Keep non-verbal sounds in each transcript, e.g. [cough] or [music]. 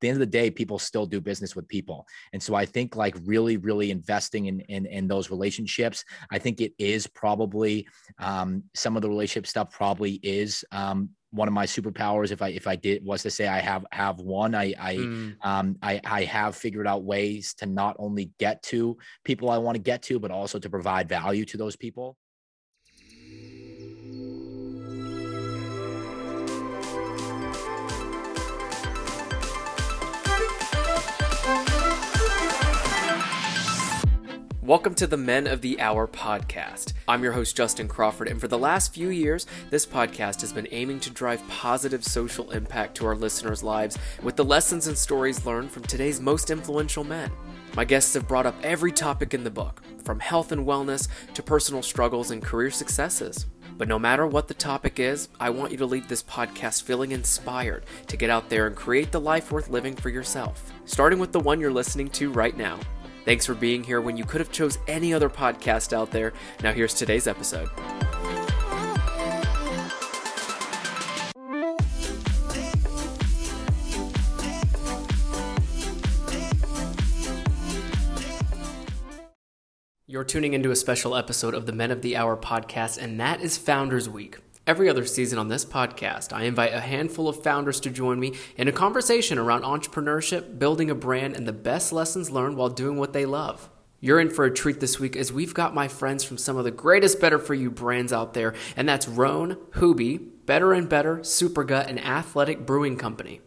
the end of the day, people still do business with people. And so I think like really, really investing in in, in those relationships, I think it is probably um, some of the relationship stuff probably is um, one of my superpowers if i if i did was to say i have have one i i mm. um i i have figured out ways to not only get to people i want to get to but also to provide value to those people Welcome to the Men of the Hour podcast. I'm your host, Justin Crawford, and for the last few years, this podcast has been aiming to drive positive social impact to our listeners' lives with the lessons and stories learned from today's most influential men. My guests have brought up every topic in the book, from health and wellness to personal struggles and career successes. But no matter what the topic is, I want you to leave this podcast feeling inspired to get out there and create the life worth living for yourself, starting with the one you're listening to right now. Thanks for being here when you could have chose any other podcast out there. Now here's today's episode. You're tuning into a special episode of the Men of the Hour podcast, and that is Founders Week. Every other season on this podcast, I invite a handful of founders to join me in a conversation around entrepreneurship, building a brand, and the best lessons learned while doing what they love. You're in for a treat this week as we've got my friends from some of the greatest Better For You brands out there, and that's Rhone, Hooby, Better and Better, Supergut, and Athletic Brewing Company.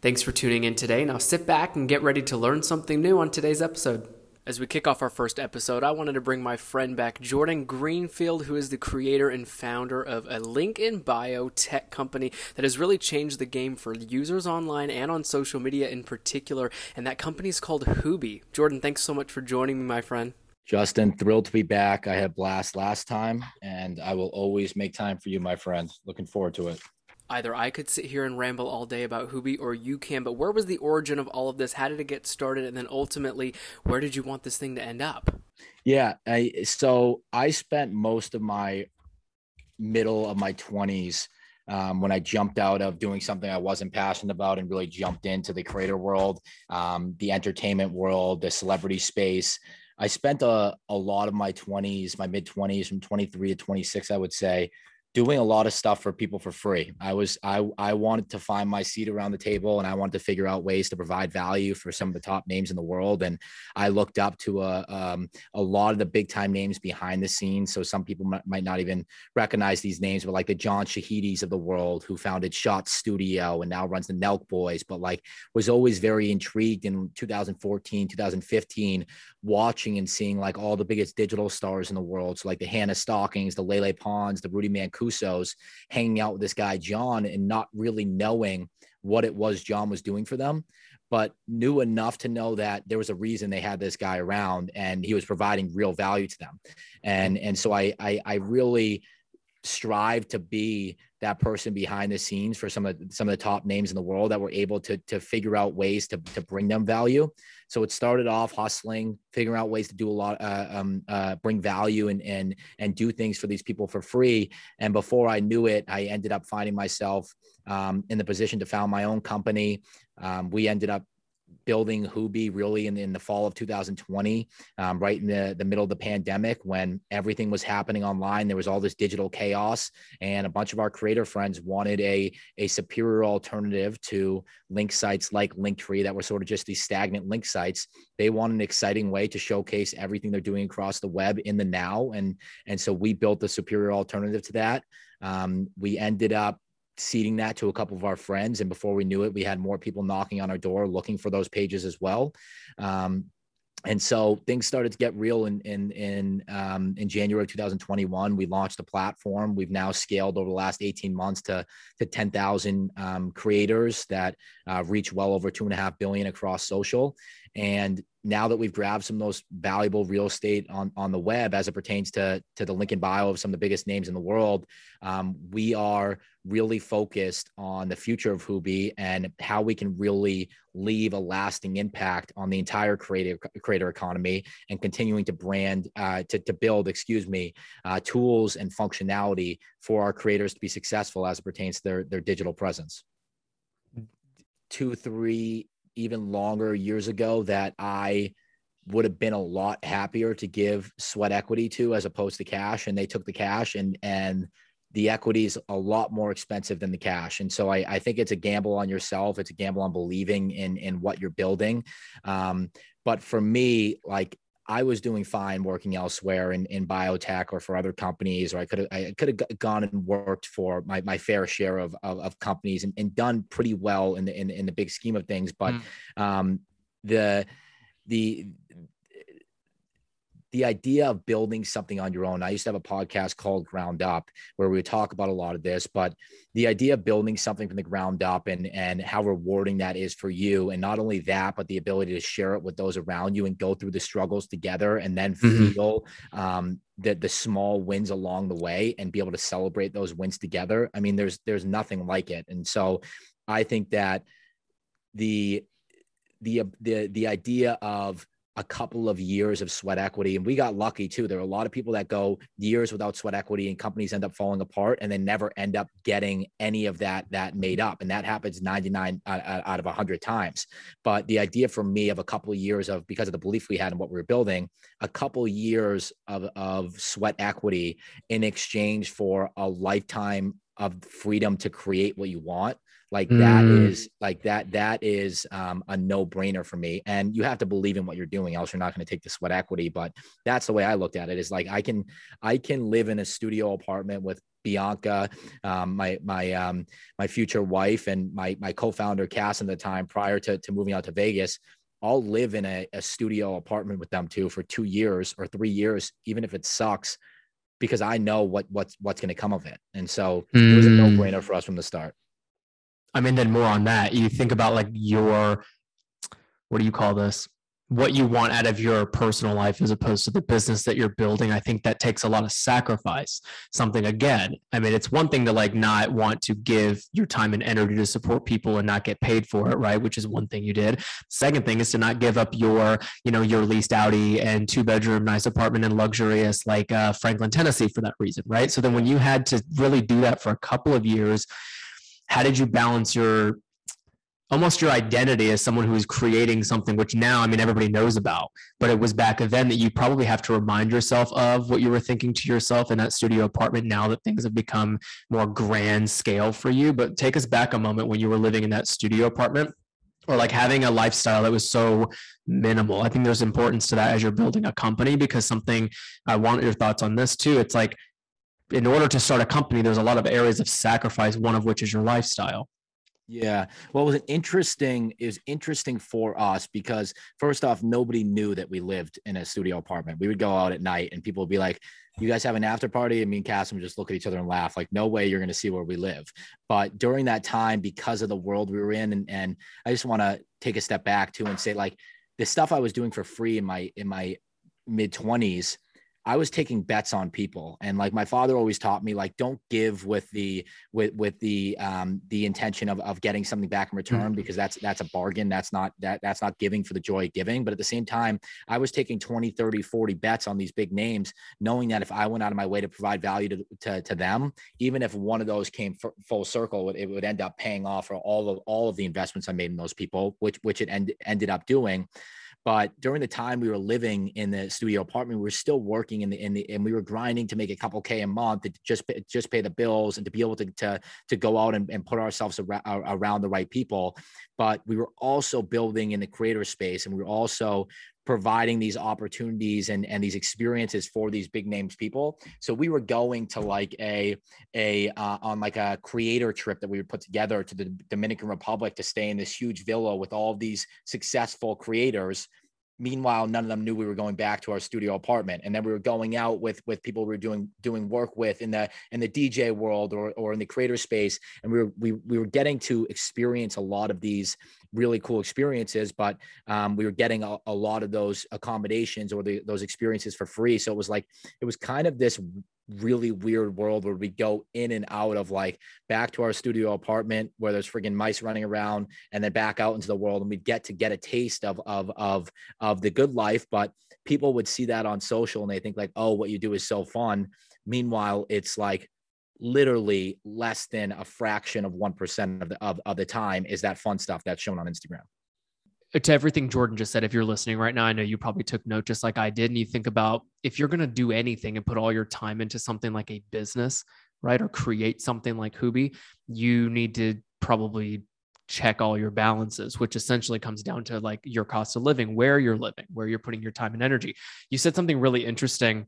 Thanks for tuning in today. Now sit back and get ready to learn something new on today's episode. As we kick off our first episode, I wanted to bring my friend back, Jordan Greenfield, who is the creator and founder of a link in bio tech company that has really changed the game for users online and on social media in particular. And that company is called Hooby. Jordan, thanks so much for joining me, my friend. Justin, thrilled to be back. I had blast last time, and I will always make time for you, my friend. Looking forward to it either I could sit here and ramble all day about Hooby or you can, but where was the origin of all of this? How did it get started? And then ultimately, where did you want this thing to end up? Yeah. I, so I spent most of my middle of my 20s um, when I jumped out of doing something I wasn't passionate about and really jumped into the creator world, um, the entertainment world, the celebrity space. I spent a, a lot of my 20s, my mid 20s, from 23 to 26, I would say, doing a lot of stuff for people for free. I was I I wanted to find my seat around the table and I wanted to figure out ways to provide value for some of the top names in the world and I looked up to a um, a lot of the big time names behind the scenes so some people might, might not even recognize these names but like the John Shahidis of the world who founded Shot Studio and now runs the Nelk Boys but like was always very intrigued in 2014 2015 watching and seeing like all the biggest digital stars in the world so like the Hannah Stockings the Lele Pons the Rudy Mancuso Mancusos hanging out with this guy, John, and not really knowing what it was John was doing for them, but knew enough to know that there was a reason they had this guy around and he was providing real value to them. And, and so I, I, I really strive to be that person behind the scenes for some of some of the top names in the world that were able to to figure out ways to to bring them value. So it started off hustling, figuring out ways to do a lot, uh, um, uh, bring value and and and do things for these people for free. And before I knew it, I ended up finding myself um, in the position to found my own company. Um, we ended up building Hooby really in, in the fall of 2020, um, right in the, the middle of the pandemic when everything was happening online. There was all this digital chaos, and a bunch of our creator friends wanted a, a superior alternative to link sites like Linktree that were sort of just these stagnant link sites. They want an exciting way to showcase everything they're doing across the web in the now. And, and so we built the superior alternative to that. Um, we ended up seeding that to a couple of our friends. And before we knew it, we had more people knocking on our door looking for those pages as well. Um, and so things started to get real in in in um, in January of 2021. We launched the platform. We've now scaled over the last 18 months to to 10,000 um, creators that uh, reach well over two and a half billion across social. And now that we've grabbed some of those valuable real estate on, on the web as it pertains to, to the link in bio of some of the biggest names in the world, um, we are really focused on the future of Hooby and how we can really leave a lasting impact on the entire creative creator economy and continuing to brand uh, to, to build, excuse me, uh, tools and functionality for our creators to be successful as it pertains to their, their digital presence. Two, three, even longer years ago that I would have been a lot happier to give sweat equity to as opposed to cash and they took the cash and and the equity is a lot more expensive than the cash. And so I, I, think it's a gamble on yourself. It's a gamble on believing in, in what you're building. Um, but for me, like I was doing fine working elsewhere in, in biotech or for other companies, or I could have I could have gone and worked for my, my fair share of, of, of companies and, and, done pretty well in the in, in, the big scheme of things. But mm. um, the the the idea of building something on your own. I used to have a podcast called Ground Up where we would talk about a lot of this, but the idea of building something from the ground up and and how rewarding that is for you, and not only that, but the ability to share it with those around you and go through the struggles together, and then mm-hmm. feel um, the the small wins along the way and be able to celebrate those wins together. I mean, there's there's nothing like it, and so I think that the the the the idea of a couple of years of sweat equity. And we got lucky too. There are a lot of people that go years without sweat equity and companies end up falling apart and then never end up getting any of that that made up. And that happens 99 uh, uh, out of 100 times. But the idea for me of a couple of years of because of the belief we had in what we were building, a couple years of, of sweat equity in exchange for a lifetime of freedom to create what you want like mm. that is like that that is um, a no brainer for me and you have to believe in what you're doing else you're not going to take the sweat equity but that's the way i looked at it is like i can i can live in a studio apartment with Bianca, um, my my um, my future wife, and my my co-founder Cass at the time prior to, to moving out to Vegas. I'll live in a, a studio apartment with them too for two years or three years, even if it sucks, because I know what what's what's going to come of it. And so mm. it was a no brainer mm. for us from the start. I mean, then more on that. You think about like your, what do you call this? What you want out of your personal life as opposed to the business that you're building. I think that takes a lot of sacrifice. Something again, I mean, it's one thing to like not want to give your time and energy to support people and not get paid for it, right? Which is one thing you did. Second thing is to not give up your, you know, your leased Audi and two bedroom nice apartment and luxurious like uh, Franklin, Tennessee for that reason, right? So then when you had to really do that for a couple of years, how did you balance your almost your identity as someone who is creating something which now i mean everybody knows about but it was back then that you probably have to remind yourself of what you were thinking to yourself in that studio apartment now that things have become more grand scale for you. But take us back a moment when you were living in that studio apartment or like having a lifestyle that was so minimal. I think there's importance to that as you're building a company because something i want your thoughts on this too. It's like in order to start a company, there's a lot of areas of sacrifice, one of which is your lifestyle. Yeah. Well, it was interesting. It was interesting for us because first off, nobody knew that we lived in a studio apartment. We would go out at night and people would be like, you guys have an after party? And me and Cassim would just look at each other and laugh, like, no way you're going to see where we live. But during that time, because of the world we were in, and, and I just want to take a step back too and say, like, the stuff I was doing for free in my in my mid 20s I was taking bets on people. And like my father always taught me, like, don't give with the with with the um the intention of of getting something back in return mm-hmm. because that's that's a bargain. That's not that that's not giving for the joy of giving. But at the same time, I was taking 20, 30, 40 bets on these big names, knowing that if I went out of my way to provide value to to, to them, even if one of those came f- full circle, it would end up paying off for all of all of the investments I made in those people, which which it end, ended up doing. But during the time we were living in the studio apartment, we were still working in the in the and we were grinding to make a couple k a month to just pay, just pay the bills and to be able to to to go out and, and put ourselves around, around the right people. But we were also building in the creator space, and we were also providing these opportunities and, and these experiences for these big names people. So we were going to like a a uh, on like a creator trip that we would put together to the dominican republic to stay in this huge villa with all these successful creators meanwhile none of them knew we were going back to our studio apartment and then we were going out with with people we were doing doing work with in the in the dj world or or in the creator space and we were we, we were getting to experience a lot of these really cool experiences but um, we were getting a, a lot of those accommodations or the, those experiences for free. So it was like it was kind of this really weird world where we go in and out of like back to our studio apartment where there's friggin' mice running around and then back out into the world and we get to get a taste of of of of the good life. But people would see that on social and they think like oh what you do is so fun. Meanwhile it's like literally less than a fraction of 1% of the of, of the time is that fun stuff that's shown on Instagram to everything Jordan just said, if you're listening right now, I know you probably took note just like I did. And you think about if you're going to do anything and put all your time into something like a business, right? Or create something like Hooby, you need to probably check all your balances, which essentially comes down to like your cost of living, where you're living, where you're putting your time and energy. You said something really interesting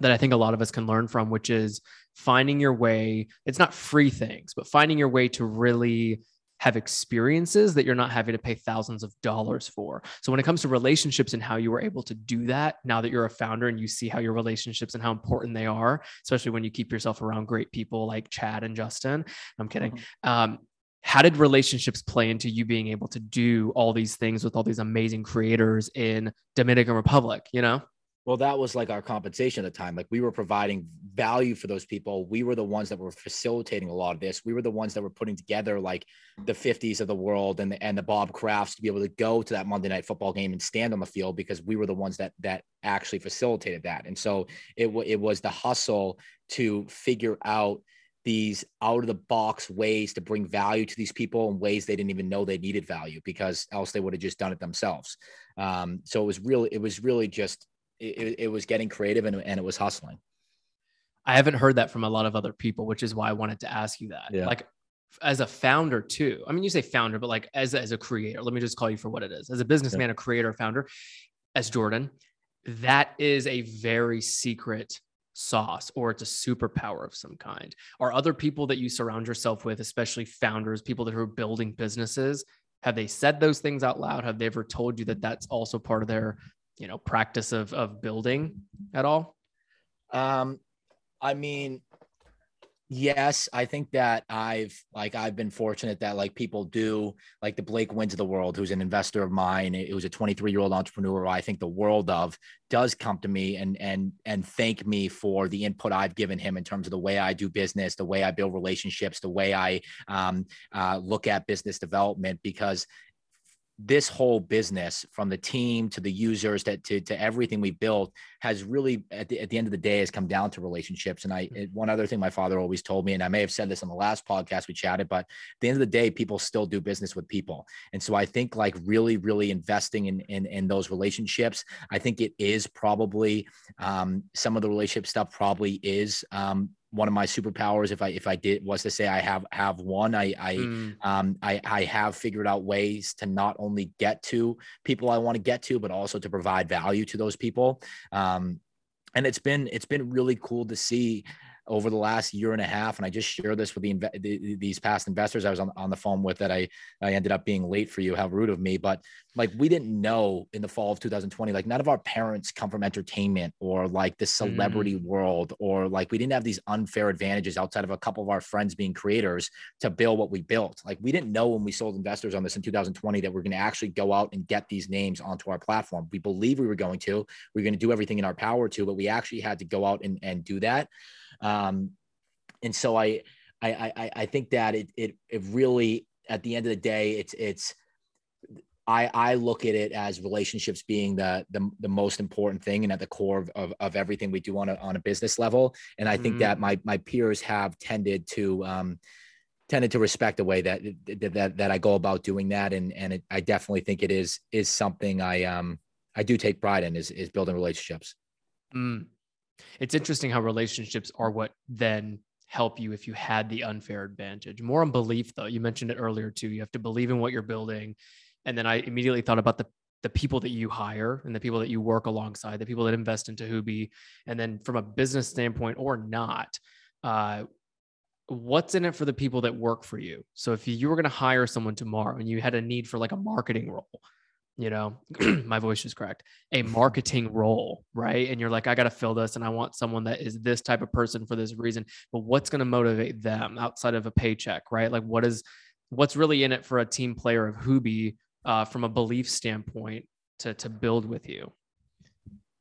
that I think a lot of us can learn from, which is finding your way. It's not free things, but finding your way to really have experiences that you're not having to pay thousands of dollars for. So when it comes to relationships and how you were able to do that, now that you're a founder and you see how your relationships and how important they are, especially when you keep yourself around great people like Chad and Justin. I'm kidding. Mm-hmm. Um, how did relationships play into you being able to do all these things with all these amazing creators in Dominican Republic, you know? Well that was like our compensation at the time. Like we were providing value for those people. We were the ones that were facilitating a lot of this. We were the ones that were putting together like the 50s of the world and the, and the Bob Krafts to be able to go to that monday night football game and stand on the field because we were the ones that that actually facilitated that. And so it, it was the hustle to figure out these out of the box ways to bring value to these people in ways they didn't even know they needed value because else they would have just done it themselves. Um, so it was really, it was really just it, it was getting creative and, and it was hustling. I haven't heard that from a lot of other people, which is why I wanted to ask you that. Yeah. Like as a founder too. I mean, you say founder, but like as as a creator, let me just call you for what it is. As a businessman, yeah. a creator, founder, as Jordan, that is a very secret sauce or it's a superpower of some kind. Are other people that you surround yourself with, especially founders, people that are building businesses, have they said those things out loud? Have they ever told you that that's also part of their you know practice of of building at all? Um, I mean, yes, I think that I've like I've been fortunate that like people do like the Blake Wins of the world, who's an investor of mine, was a 23 year old entrepreneur I think the world of does come to me and and and thank me for the input I've given him in terms of the way I do business, the way I build relationships, the way I um, uh, look at business development because this whole business from the team to the users that to, to everything we built has really at the, at the end of the day has come down to relationships and i mm-hmm. one other thing my father always told me and i may have said this on the last podcast we chatted but at the end of the day people still do business with people and so i think like really really investing in in, in those relationships i think it is probably um, some of the relationship stuff probably is um, one of my superpowers if i if i did was to say i have have one i i mm. um i i have figured out ways to not only get to people i want to get to but also to provide value to those people um and it's been it's been really cool to see over the last year and a half. And I just share this with the, the, these past investors I was on, on the phone with that I, I ended up being late for you. How rude of me. But like, we didn't know in the fall of 2020, like none of our parents come from entertainment or like the celebrity mm. world, or like we didn't have these unfair advantages outside of a couple of our friends being creators to build what we built. Like we didn't know when we sold investors on this in 2020 that we're going to actually go out and get these names onto our platform. We believe we were going to, we are going to do everything in our power to, but we actually had to go out and, and do that. Um, and so I, I, I, I think that it, it, it really, at the end of the day, it's, it's, I, I look at it as relationships being the, the, the most important thing and at the core of, of, of, everything we do on a, on a business level. And I think mm-hmm. that my, my peers have tended to, um, tended to respect the way that, that, that I go about doing that. And, and it, I definitely think it is, is something I, um, I do take pride in is, is building relationships. Mm. It's interesting how relationships are what then help you if you had the unfair advantage. More on belief, though. You mentioned it earlier too. You have to believe in what you're building. And then I immediately thought about the the people that you hire and the people that you work alongside, the people that invest into Hooby, and then from a business standpoint or not, uh, what's in it for the people that work for you? So if you were going to hire someone tomorrow and you had a need for like a marketing role, you know, [clears throat] my voice is correct, a marketing role, right? And you're like, I got to fill this and I want someone that is this type of person for this reason. But what's going to motivate them outside of a paycheck, right? Like, what is, what's really in it for a team player of Hooby uh, from a belief standpoint to, to build with you?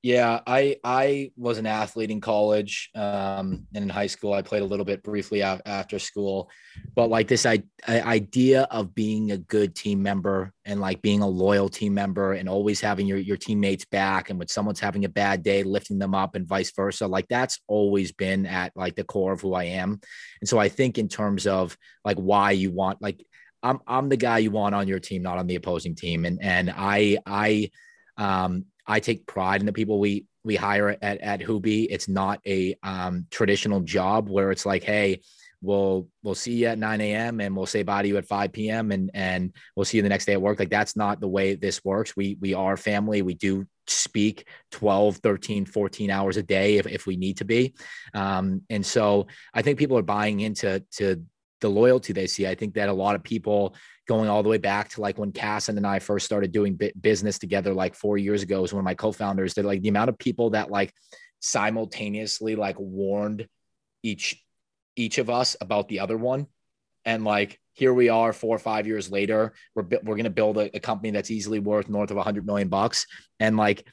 Yeah, I I was an athlete in college um, and in high school. I played a little bit briefly after school, but like this I, idea of being a good team member and like being a loyal team member and always having your your teammates back and when someone's having a bad day, lifting them up and vice versa. Like that's always been at like the core of who I am. And so I think in terms of like why you want like I'm I'm the guy you want on your team, not on the opposing team. And and I I um I take pride in the people we we hire at at Hooby. It's not a um, traditional job where it's like, hey, we'll we'll see you at 9 a.m. and we'll say bye to you at 5 p.m. and and we'll see you the next day at work. Like that's not the way this works. We we are family. We do speak 12 13 14 hours a day if, if we need to be um, and so i think people are buying into to the loyalty they see i think that a lot of people going all the way back to like when Cass and I first started doing business together like four years ago was one of my co-founders that like the amount of people that like simultaneously like warned each each of us about the other one. And like here we are four or five years later we're we're to build a, a company that's easily worth north of a 100 million bucks. And like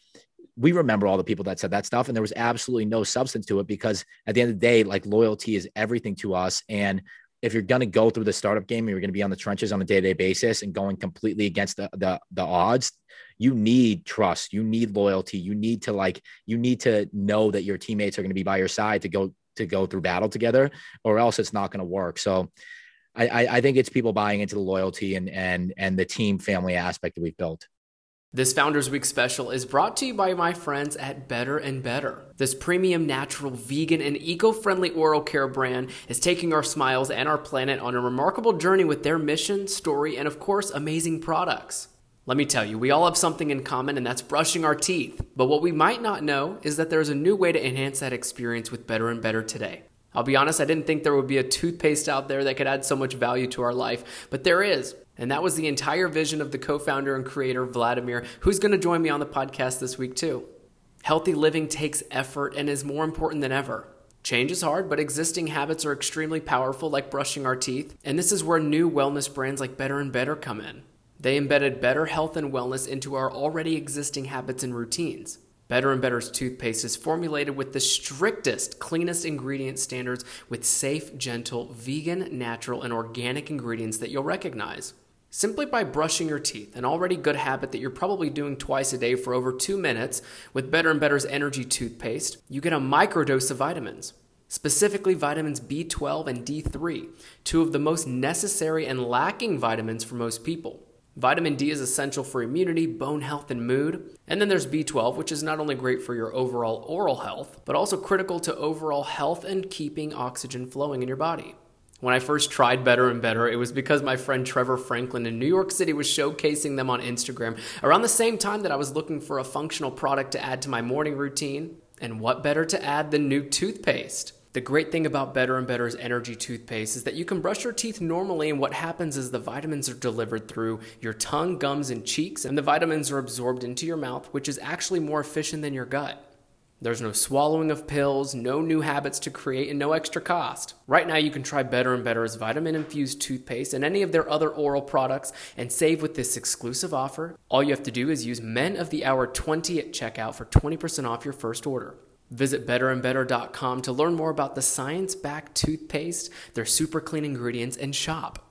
we remember all the people that said that stuff and there was absolutely no substance to it because at the end of the day like loyalty is everything to us. And if you're going to go through the startup game, you're going to be on the trenches on a day to day basis and going completely against the, the, the odds. You need trust. You need loyalty. You need to like, you need to know that your teammates are going to be by your side to go, to go through battle together or else it's not going to work. So I, I think it's people buying into the loyalty and, and, and the team family aspect that we've built. This Founders Week special is brought to you by my friends at Better and Better. This premium, natural, vegan, and eco friendly oral care brand is taking our smiles and our planet on a remarkable journey with their mission, story, and of course, amazing products. Let me tell you, we all have something in common, and that's brushing our teeth. But what we might not know is that there's a new way to enhance that experience with Better and Better today. I'll be honest, I didn't think there would be a toothpaste out there that could add so much value to our life, but there is. And that was the entire vision of the co founder and creator, Vladimir, who's going to join me on the podcast this week, too. Healthy living takes effort and is more important than ever. Change is hard, but existing habits are extremely powerful, like brushing our teeth. And this is where new wellness brands like Better and Better come in. They embedded better health and wellness into our already existing habits and routines. Better and Better's toothpaste is formulated with the strictest, cleanest ingredient standards with safe, gentle, vegan, natural, and organic ingredients that you'll recognize. Simply by brushing your teeth, an already good habit that you're probably doing twice a day for over two minutes, with Better and Better's energy toothpaste, you get a microdose of vitamins. Specifically, vitamins B12 and D3, two of the most necessary and lacking vitamins for most people. Vitamin D is essential for immunity, bone health, and mood. And then there's B12, which is not only great for your overall oral health, but also critical to overall health and keeping oxygen flowing in your body. When I first tried Better and Better, it was because my friend Trevor Franklin in New York City was showcasing them on Instagram around the same time that I was looking for a functional product to add to my morning routine. And what better to add than new toothpaste? The great thing about Better and Better's energy toothpaste is that you can brush your teeth normally, and what happens is the vitamins are delivered through your tongue, gums, and cheeks, and the vitamins are absorbed into your mouth, which is actually more efficient than your gut. There's no swallowing of pills, no new habits to create, and no extra cost. Right now, you can try Better and Better's vitamin infused toothpaste and any of their other oral products and save with this exclusive offer. All you have to do is use Men of the Hour 20 at checkout for 20% off your first order. Visit betterandbetter.com to learn more about the science backed toothpaste, their super clean ingredients, and shop.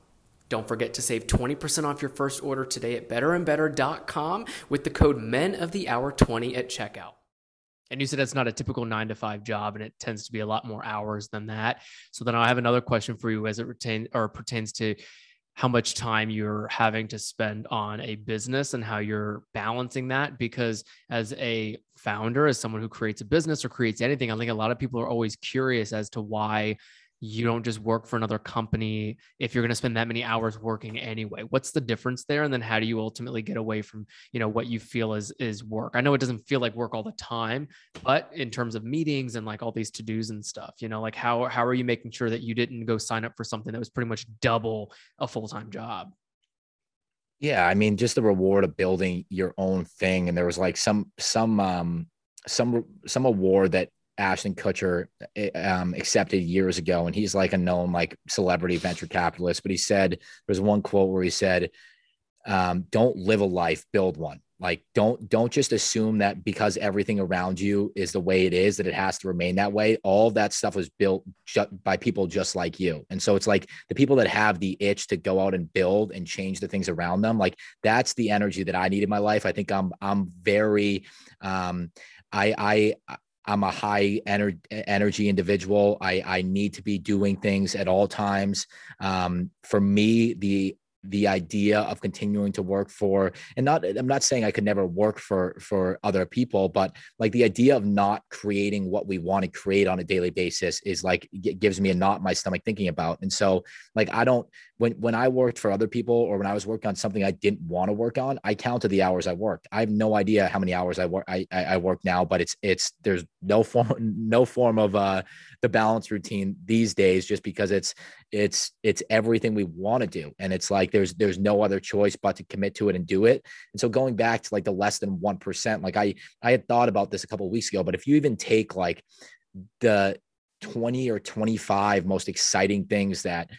Don't forget to save 20% off your first order today at betterandbetter.com with the code Men of the Hour 20 at checkout. And you said it's not a typical nine to five job, and it tends to be a lot more hours than that. So then I have another question for you as it pertains or pertains to how much time you're having to spend on a business and how you're balancing that because as a founder as someone who creates a business or creates anything i think a lot of people are always curious as to why you don't just work for another company if you're going to spend that many hours working anyway. What's the difference there? And then how do you ultimately get away from you know what you feel is is work? I know it doesn't feel like work all the time but in terms of meetings and like all these to-dos and stuff you know like how how are you making sure that you didn't go sign up for something that was pretty much double a full-time job? Yeah i mean just the reward of building your own thing. And there was like some some um some some award that Ashton Kutcher eh, um, accepted years ago, and he's like a known like celebrity venture capitalist. But he said there's one quote where he said, um, "Don't live a life, build one." Like don't don't just assume that because everything around you is the way it is that it has to remain that way. All that stuff was built ju- by people just like you, and so it's like the people that have the itch to go out and build and change the things around them. Like that's the energy that I need in my life. I think I'm I'm very um, I I I'm a high ener- energy individual. I, I need to be doing things at all times. Um, for me, the the idea of continuing to work for and not i'm not saying i could never work for for other people but like the idea of not creating what we want to create on a daily basis is like gives me a knot in my stomach thinking about and so like i don't when when i worked for other people or when i was working on something i didn't want to work on i counted the hours i worked. I have no idea how many hours i work i i, work now but it's it's there's no [laughs] form no form of uh the balance routine these days just because it's it's it's everything we want to do. And it's like there's there's no other choice but to commit to it and do it. And so going back to like the less than 1% like i i had thought about this a couple weeks ago but if you even take like the 20 or 25 most exciting things that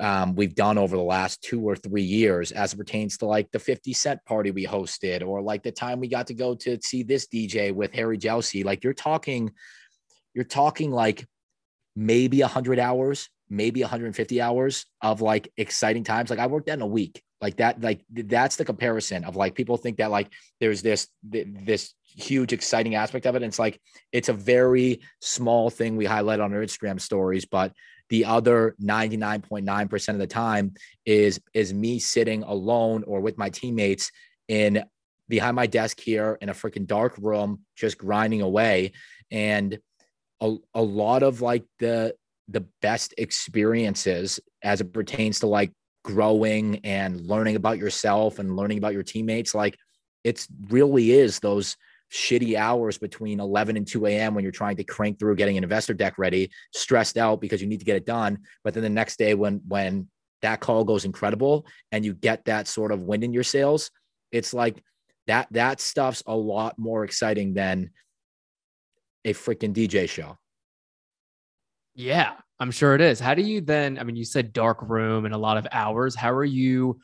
um, we've done over the last two or three years as it pertains to like the 50 cent party we hosted or like the time we got to go to see this DJ with Harry Jelsey. Like you're talking, you're talking like maybe 100 hours, maybe 150 hours of like exciting times. Like I worked that in a week. Like that, like that's the comparison of like people think that like there's this this huge exciting aspect of it. And it's like it's a very small thing we highlight on our Instagram stories, but the other 99.9% of the time is is me sitting alone or with my teammates in behind my desk here in a freaking dark room just grinding away. And a, a lot of like the the best experiences as it pertains to like growing and learning about yourself and learning about your teammates like it's really is those shitty hours between 11 and 2 a.m. when you're trying to crank through getting an investor deck ready, stressed out because you need to get it done. But then the next day, when when that call goes incredible and you get that sort of wind in your sails, it's like that that stuff's a lot more exciting than a freaking DJ show. Yeah, I'm sure it is. How do you then? I mean, you said dark room and a lot of hours. How are you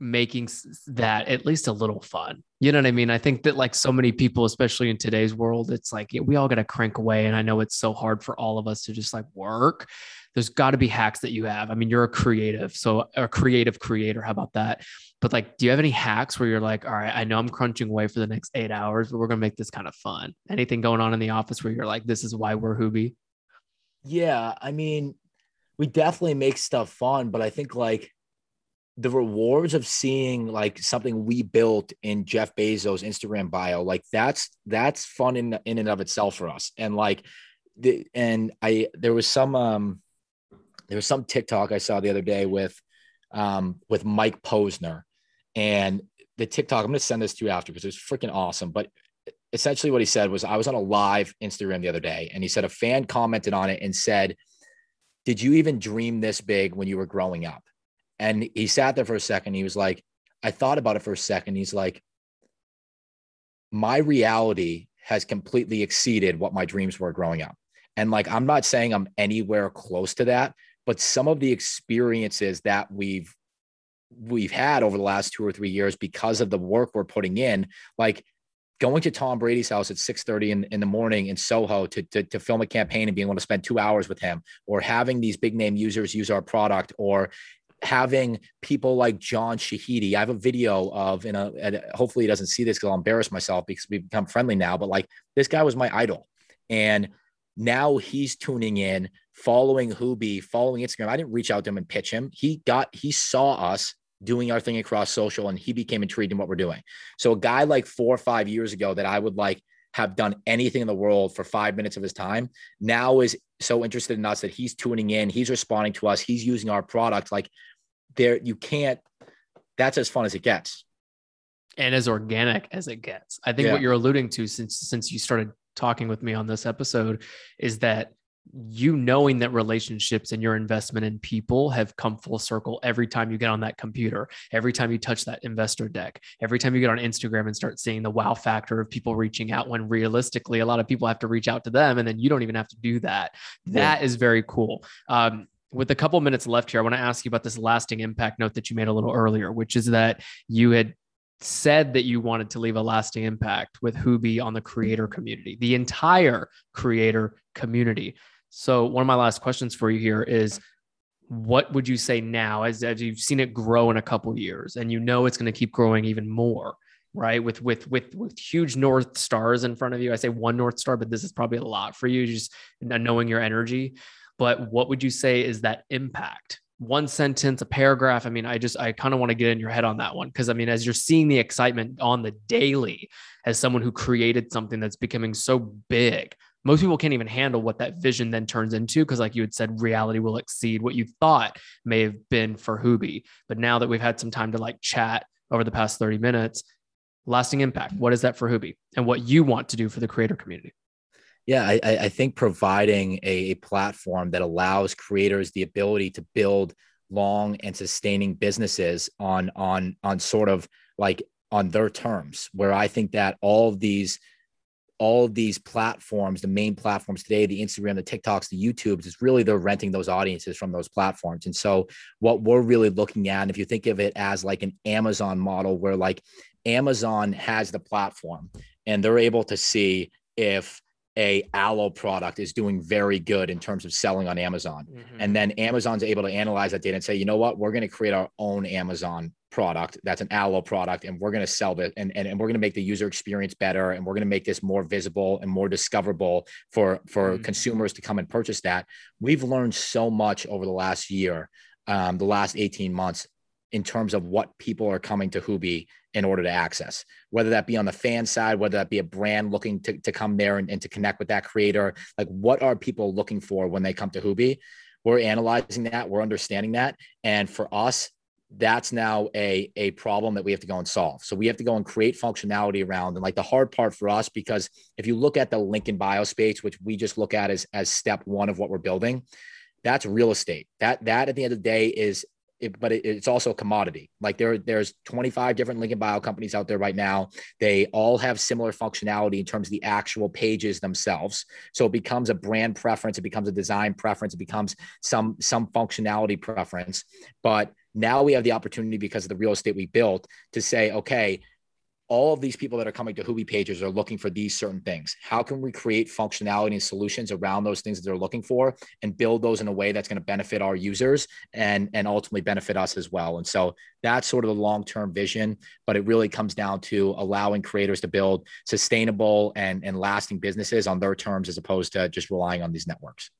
making that at least a little fun? You know what I mean? I think that like so many people, especially in today's world, it's like we all got to crank away. And I know it's so hard for all of us to just like work. There's got to be hacks that you have. I mean, you're a creative, so a creative creator. How about that? But like, do you have any hacks where you're like, all right, I know I'm crunching away for the next eight hours, but we're gonna make this kind of fun. Anything going on in the office where you're like, this is why we're Hooby? Yeah, I mean, we definitely make stuff fun, but I think like the rewards of seeing like something we built in Jeff Bezos' Instagram bio, like that's that's fun in in and of itself for us. And like the and I there was some um there was some TikTok I saw the other day with um with Mike Posner and the TikTok, I'm gonna send this to you after because it was freaking awesome. But essentially what he said was I was on a live Instagram the other day and he said a fan commented on it and said, Did you even dream this big when you were growing up? And he sat there for a second. He was like, I thought about it for a second. He's like, My reality has completely exceeded what my dreams were growing up. And like, I'm not saying I'm anywhere close to that, but some of the experiences that we've we've had over the last two or three years because of the work we're putting in, like going to Tom Brady's house at 6:30 in, in the morning in Soho to, to, to film a campaign and being able to spend two hours with him, or having these big name users use our product, or having people like John Shahidi. I have a video of, in uh, a, hopefully he doesn't see this because I'll embarrass myself because we've become friendly now. But like this guy was my idol, and now he's tuning in, following Hooby, following Instagram. I didn't reach out to him and pitch him. He got, he saw us doing our thing across social and he became intrigued in what we're doing. So a guy like four or five years ago that I would like have done anything in the world for five minutes of his time now is so interested in us that he's tuning in, he's responding to us, he's using our product. Like there, you can't, that's as fun as it gets. And as organic as it gets. I think yeah. what you're alluding to since since you started talking with me on this episode is that you knowing that relationships and your investment in people have come full circle every time you get on that computer, every time you touch that investor deck, every time you get on Instagram and start seeing the wow factor of people reaching out when realistically a lot of people have to reach out to them and then you don't even have to do that. That yeah. is very cool. Um, with a couple minutes left here, I want to ask you about this lasting impact note that you made a little earlier, which is that you had said that you wanted to leave a lasting impact with Hooby on the creator community, the entire creator community. So, one of my last questions for you here is what would you say now as, as you've seen it grow in a couple years and you know it's going to keep growing even more? right with with with with huge north stars in front of you i say one north star but this is probably a lot for you just knowing your energy but what would you say is that impact one sentence, a paragraph. I mean, I just, I kind of want to get in your head on that one. Cause I mean, as you're seeing the excitement on the daily, as someone who created something that's becoming so big, most people can't even handle what that vision then turns into. Cause like you had said, reality will exceed what you thought may have been for Hooby. But now that we've had some time to like chat over the past 30 minutes, lasting impact, what is that for Hooby and what you want to do for the creator community? Yeah, I, I think providing a, a platform that allows creators the ability to build long and sustaining businesses on on on sort of like on their terms where i think that all of these all of these platforms the main platforms today the instagram the tiktoks the youtubes is really they're renting those audiences from those platforms. And so what we're really looking at and if you think of it as like an amazon model where like amazon has the platform and they're able to see if a aloe product is doing very good in terms of selling on Amazon. Mm-hmm. And then Amazon's able to analyze that data and say, you know what, we're going to create our own Amazon product that's an aloe product and we're going to sell it and, and, and we're going to make the user experience better and we're going to make this more visible and more discoverable for for mm-hmm. consumers to come and purchase that we've learned so much over the last year um, the last 18 months in terms of what people are coming to Hooby in order to access, whether that be on the fan side, whether that be a brand looking to, to come there and, and to connect with that creator. Like, what are people looking for when they come to Hooby? We're analyzing that, we're understanding that. And for us, that's now a, a problem that we have to go and solve. So we have to go and create functionality around. And like the hard part for us, because if you look at the link in bio space, which we just look at as, as step one of what we're building, that's real estate. That that at the end of the day is it, but it, it's also a commodity. Like there, there's 25 different link in bio companies out there right now. They all have similar functionality in terms of the actual pages themselves. So it becomes a brand preference. It becomes a design preference. It becomes some some functionality preference. But now we have the opportunity because of the real estate we built to say, okay, all of these people that are coming to Hooby pages are looking for these certain things. How can we create functionality and solutions around those things that they're looking for and build those in a way that's going to benefit our users and, and ultimately benefit us as well? And so that's sort of the long term vision, but it really comes down to allowing creators to build sustainable and, and lasting businesses on their terms as opposed to just relying on these networks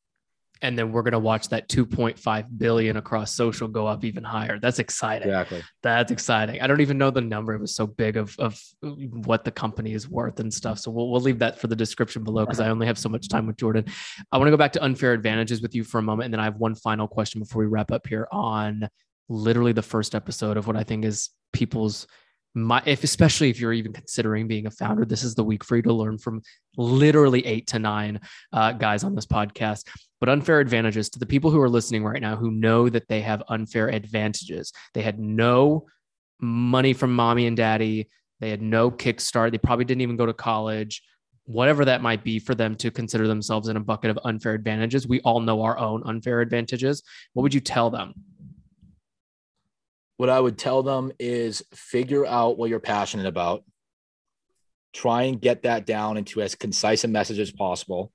and then we're going to watch that 2.5 billion across social go up even higher. That's exciting. Exactly. That's exciting. I don't even know the number. It was so big of, of what the company is worth and stuff. So we'll, we'll leave that for the description below because i only have so much time with jordan. I want to go back to unfair advantages with you for a moment and then i have one final question before we wrap up here on literally the first episode of what i think is people's my if especially if you're even considering being a founder this is the week for you to learn from literally eight to nine uh, guys on this podcast. But unfair advantages to the people who are listening right now who know that they have unfair advantages. They had no money from mommy and daddy. They had no kickstart. They probably didn't even go to college. Whatever that might be for them to consider themselves in a bucket of unfair advantages. We all know our own unfair advantages. What would you tell them what I would tell them is figure out what you're passionate about. Try and get that down into as concise a message as possible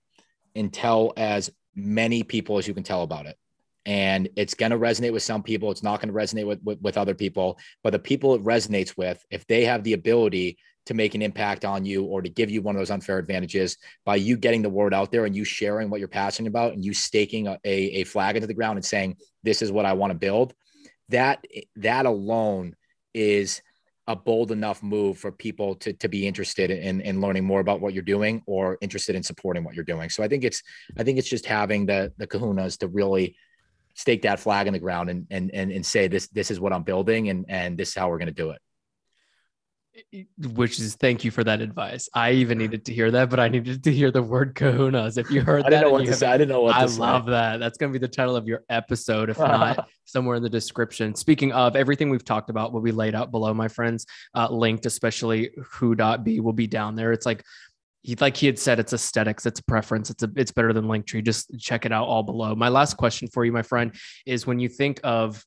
and tell as many people as you can tell about it. And it's going to resonate with some people. It's not going to resonate with, with, with other people. But the people it resonates with, if they have the ability to make an impact on you or to give you one of those unfair advantages by you getting the word out there and you sharing what you're passionate about and you staking a, a flag into the ground and saying, this is what I want to build, that that alone is a bold enough move for people to, to be interested in, in learning more about what you're doing or interested in supporting what you're doing. So I think it's I think it's just having the the kahunas to really stake that flag in the ground and and and, and say this this is what I'm building and and this is how we're going to do it which is thank you for that advice. I even needed to hear that, but I needed to hear the word kahunas. If you heard I that, know what to say. I didn't know what I love that. That's going to be the title of your episode, if not [laughs] somewhere in the description. Speaking of everything we've talked about, will be laid out below, my friends. Uh, linked, especially who.be will be down there. It's like he like he had said, it's aesthetics, it's preference, it's a it's better than Linktree. Just check it out all below. My last question for you, my friend, is when you think of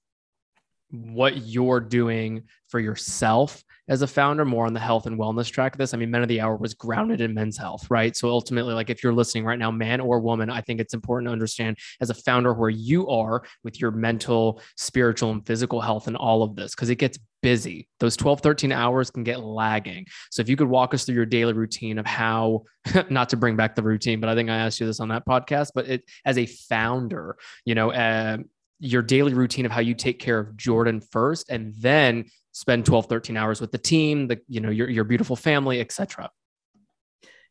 what you're doing for yourself as a founder more on the health and wellness track of this. I mean, Men of the Hour was grounded in men's health, right? So ultimately, like if you're listening right now, man or woman, I think it's important to understand as a founder where you are with your mental, spiritual, and physical health and all of this, because it gets busy. Those 12, 13 hours can get lagging. So if you could walk us through your daily routine of how, [laughs] not to bring back the routine, but I think I asked you this on that podcast, but it as a founder, you know, uh, your daily routine of how you take care of Jordan first and then spend 12, 13 hours with the team, the, you know, your, your beautiful family, etc.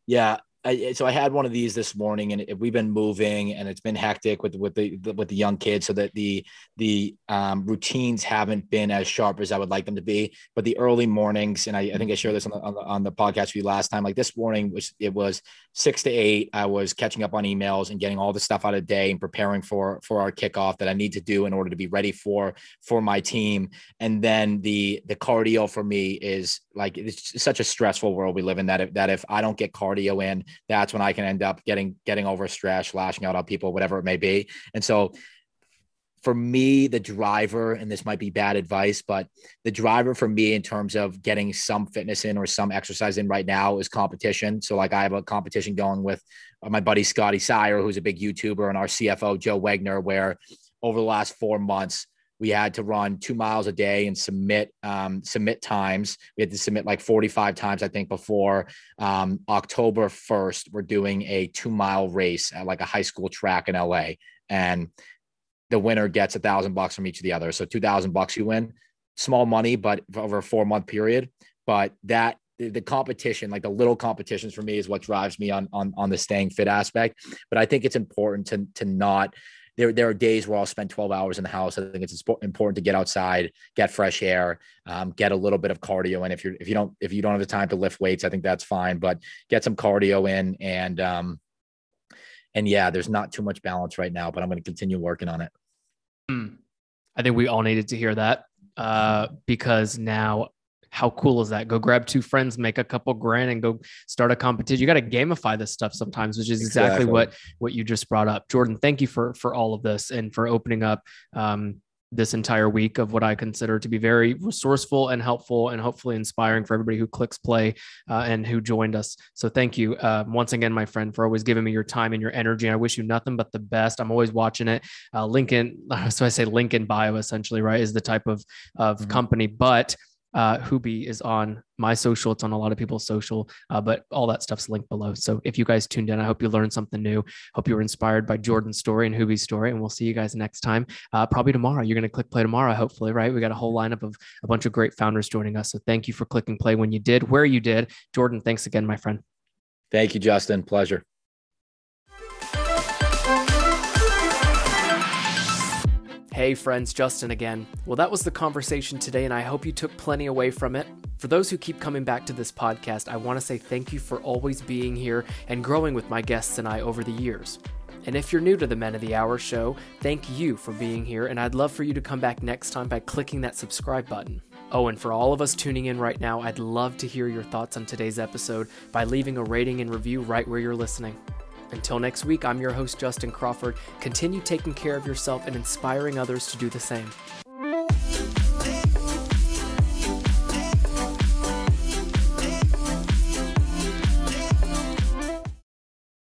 Yeah. I, so I had one of these this morning, and we've been moving, and it's been hectic with with the, the with the young kids, so that the the um, routines haven't been as sharp as I would like them to be. But the early mornings, and I, I think I shared this on the, on the, on the podcast with you last time. Like this morning, was it was six to eight. I was catching up on emails and getting all the stuff out of the day and preparing for for our kickoff that I need to do in order to be ready for for my team. And then the the cardio for me is like it's such a stressful world we live in that if, that if I don't get cardio in, that's when I can end up getting getting overstressed, lashing out on people, whatever it may be. And so for me, the driver, and this might be bad advice, but the driver for me in terms of getting some fitness in or some exercise in right now is competition. So, like, I have a competition going with my buddy Scotty Sire, who's a big YouTuber, and our CFO, Joe Wagner, where over the last four months, we had to run two miles a day and submit um, submit times. We had to submit like 45 times, I think, before um, October 1st. We're doing a two mile race at like a high school track in LA. And the winner gets a thousand bucks from each of the others. So 2000 bucks you win. Small money, but over a four month period. But that the, the, competition, like the little competitions for me is what drives me on, on, on the staying fit aspect. But I think it's important to, to not there, there are days where I'll spend 12 hours in the house. I think it's important to get outside, get fresh air, um, get a little bit of cardio in. If you're, if you don't, if you don't have the time to lift weights, I think that's fine, but get some cardio in and, um, and yeah, there's not too much balance right now, but I'm going to continue working on it. Hmm. I think we all needed to hear that uh, because now how cool is that? Go grab two friends, make a couple grand, and go start a competition. You got to gamify this stuff sometimes, which is exactly, exactly, what what you just brought up, Jordan. Thank you for for all of this and for opening up um, this entire week of what I consider to be very resourceful and helpful and hopefully inspiring for everybody who clicks play uh, and who joined us. So thank you uh, once again, my friend, for always giving me your time and your energy. I wish you nothing but the best. I'm always watching it. Uh, Lincoln, [laughs] so I say link in bio essentially, right, is the type of of mm-hmm. company, but uh, is on my social. It's on a lot of people's social, uh, but all that stuff's linked below. So if you guys tuned in, I hope you learned something new. Hope you were inspired by Jordan's story and Hooby's story. And we'll see you guys next time. Uh, probably tomorrow. You're going to click play tomorrow, hopefully, right? We got a whole lineup of a bunch of great founders joining us. So thank you for clicking play when you did, where you did. Jordan, thanks again, my friend. Thank you, Justin. Pleasure. Hey friends, Justin again. Well, that was the conversation today, and I hope you took plenty away from it. For those who keep coming back to this podcast, I want to say thank you for always being here and growing with my guests and I over the years. And if you're new to the Men of the Hour show, thank you for being here, and I'd love for you to come back next time by clicking that subscribe button. Oh, and for all of us tuning in right now, I'd love to hear your thoughts on today's episode by leaving a rating and review right where you're listening. Until next week, I'm your host, Justin Crawford. Continue taking care of yourself and inspiring others to do the same.